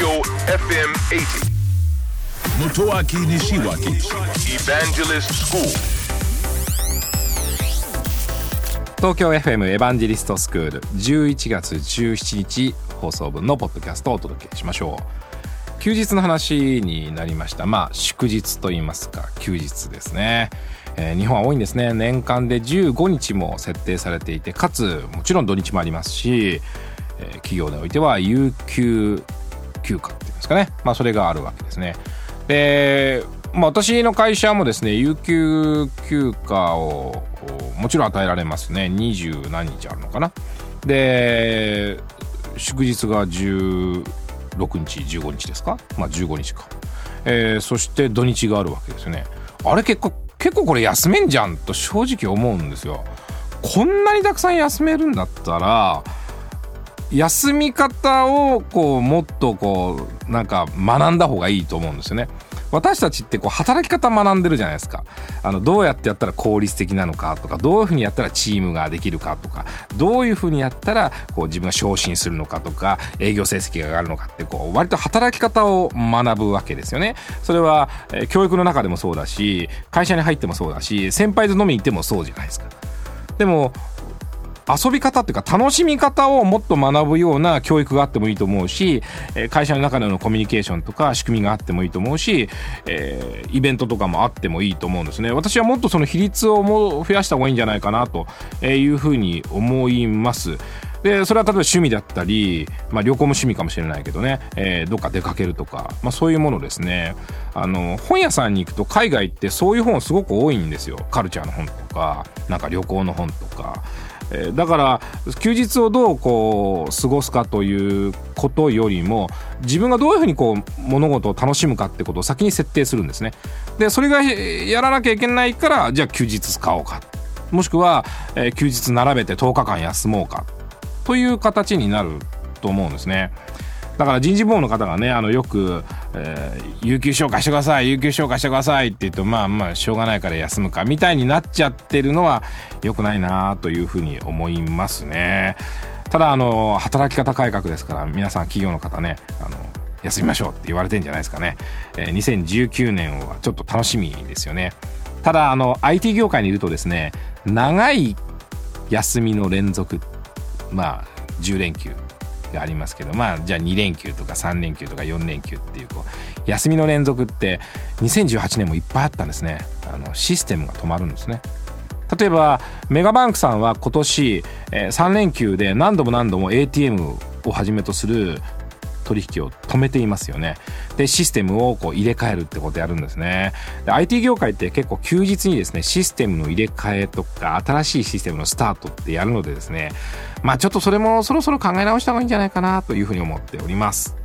Tokyo FM 80. Motoaki Nishiwaki Evangelist School. 東京 FM エヴァンジェリストスクール11月17日放送分のポッドキャストをお届けしましょう。休日の話になりました。まあ祝日といいますか休日ですね、えー日本は多いんですね。年間で15日も設定されていてかつもちろん土日もありますし、えー企業においては有給休暇っていうんですかね。まあそれがあるわけですね。で、まあ、私の会社もですね有給休暇をもちろん与えられますね。二十何日あるのかな。で祝日が16日15日ですか？まあ15日か、えーそして土日があるわけですよね。あれ結構結構これ休めんじゃんと正直思うんですよ。こんなにたくさん休めるんだったら休み方をこうもっとこうなんか学んだ方がいいと思うんですよね。私たちってこう働き方学んでるじゃないですか。あのどうやってやったら効率的なのかとかどういうふうにやったらチームができるかとかどういうふうにやったらこう自分が昇進するのかとか営業成績が上がるのかってこう割と働き方を学ぶわけですよね。それは、教育の中でもそうだし会社に入ってもそうだし先輩と飲みに行ってもそうじゃないですか。でも遊び方っていうか楽しみ方をもっと学ぶような教育があってもいいと思うしえ会社の中でのコミュニケーションとか仕組みがあってもいいと思うし、えーイベントとかもあってもいいと思うんですね。私はもっとその比率をもう増やした方がいいんじゃないかなというふうに思います。でそれは例えば趣味だったり、まあ、旅行も趣味かもしれないけどね、えーどっか出かけるとか、まあ、そういうものですねあの本屋さんに行くと海外ってそういう本すごく多いんですよカルチャーの本とかなんか旅行の本とか。えーだから休日をどうこう過ごすかということよりも自分がどういうふうにこう物事を楽しむかってことを先に設定するんですね。でそれがやらなきゃいけないからじゃあ休日使おうかもしくは、えー休日並べて10日間休もうかという形になると思うんですね。だから人事部門の方がねあのよく、えー有給消化してください有給消化してくださいって言うとまあまあしょうがないから休むかみたいになっちゃってるのは良くないなというふうに思いますね。ただあの働き方改革ですから皆さん企業の方ねあの休みましょうって言われてんじゃないですかね、えー2019年はちょっと楽しみですよね。ただあの IT 業界にいるとですね長い休みの連続っまあ10連休がありますけどまあじゃあ2連休とか3連休とか4連休っていうこう休みの連続って2018年もいっぱいあったんですね。あのシステムが止まるんですね。例えばメガバンクさんは今年、えー3連休で何度も何度も ATM をはじめとする取引を止めていますよね。でシステムをこう入れ替えるってことやるんですね。で IT 業界って結構休日にですねシステムの入れ替えとか新しいシステムのスタートってやるのでですねまあちょっとそれもそろそろ考え直した方がいいんじゃないかなというふうに思っております。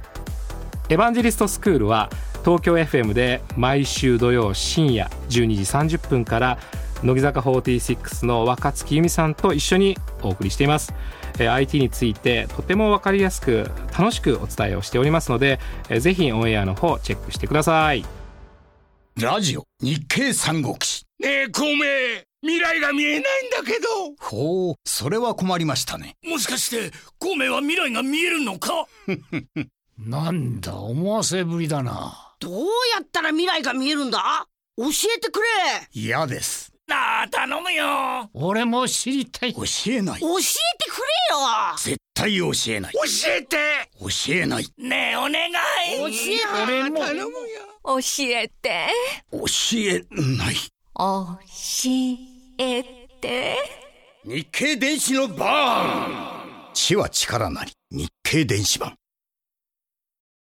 エヴァンジェリストスクールは東京 FM で毎週土曜深夜12時30分から乃木坂46の若月由美さんと一緒にお送りしています。えー IT についてとても分かりやすく楽しくお伝えをしておりますのでえーぜひオンエアの方チェックしてください。ラジオ日経三国志。ねえ、孔明、未来が見えないんだけど。ほうそれは困りましたね。もしかして、孔明は未来が見えるのか？なんだ思わせぶりだな。どうやったら未来が見えるんだ？教えてくれ。嫌です。なあ、頼むよ。俺も知りたい。教えない。教えてよ。絶対教えない。教えて。教えない。ねえ、お願い。教え俺も頼むよ。教えて。教えない。教えて。日経電子のバーン知は力なり。日経電子版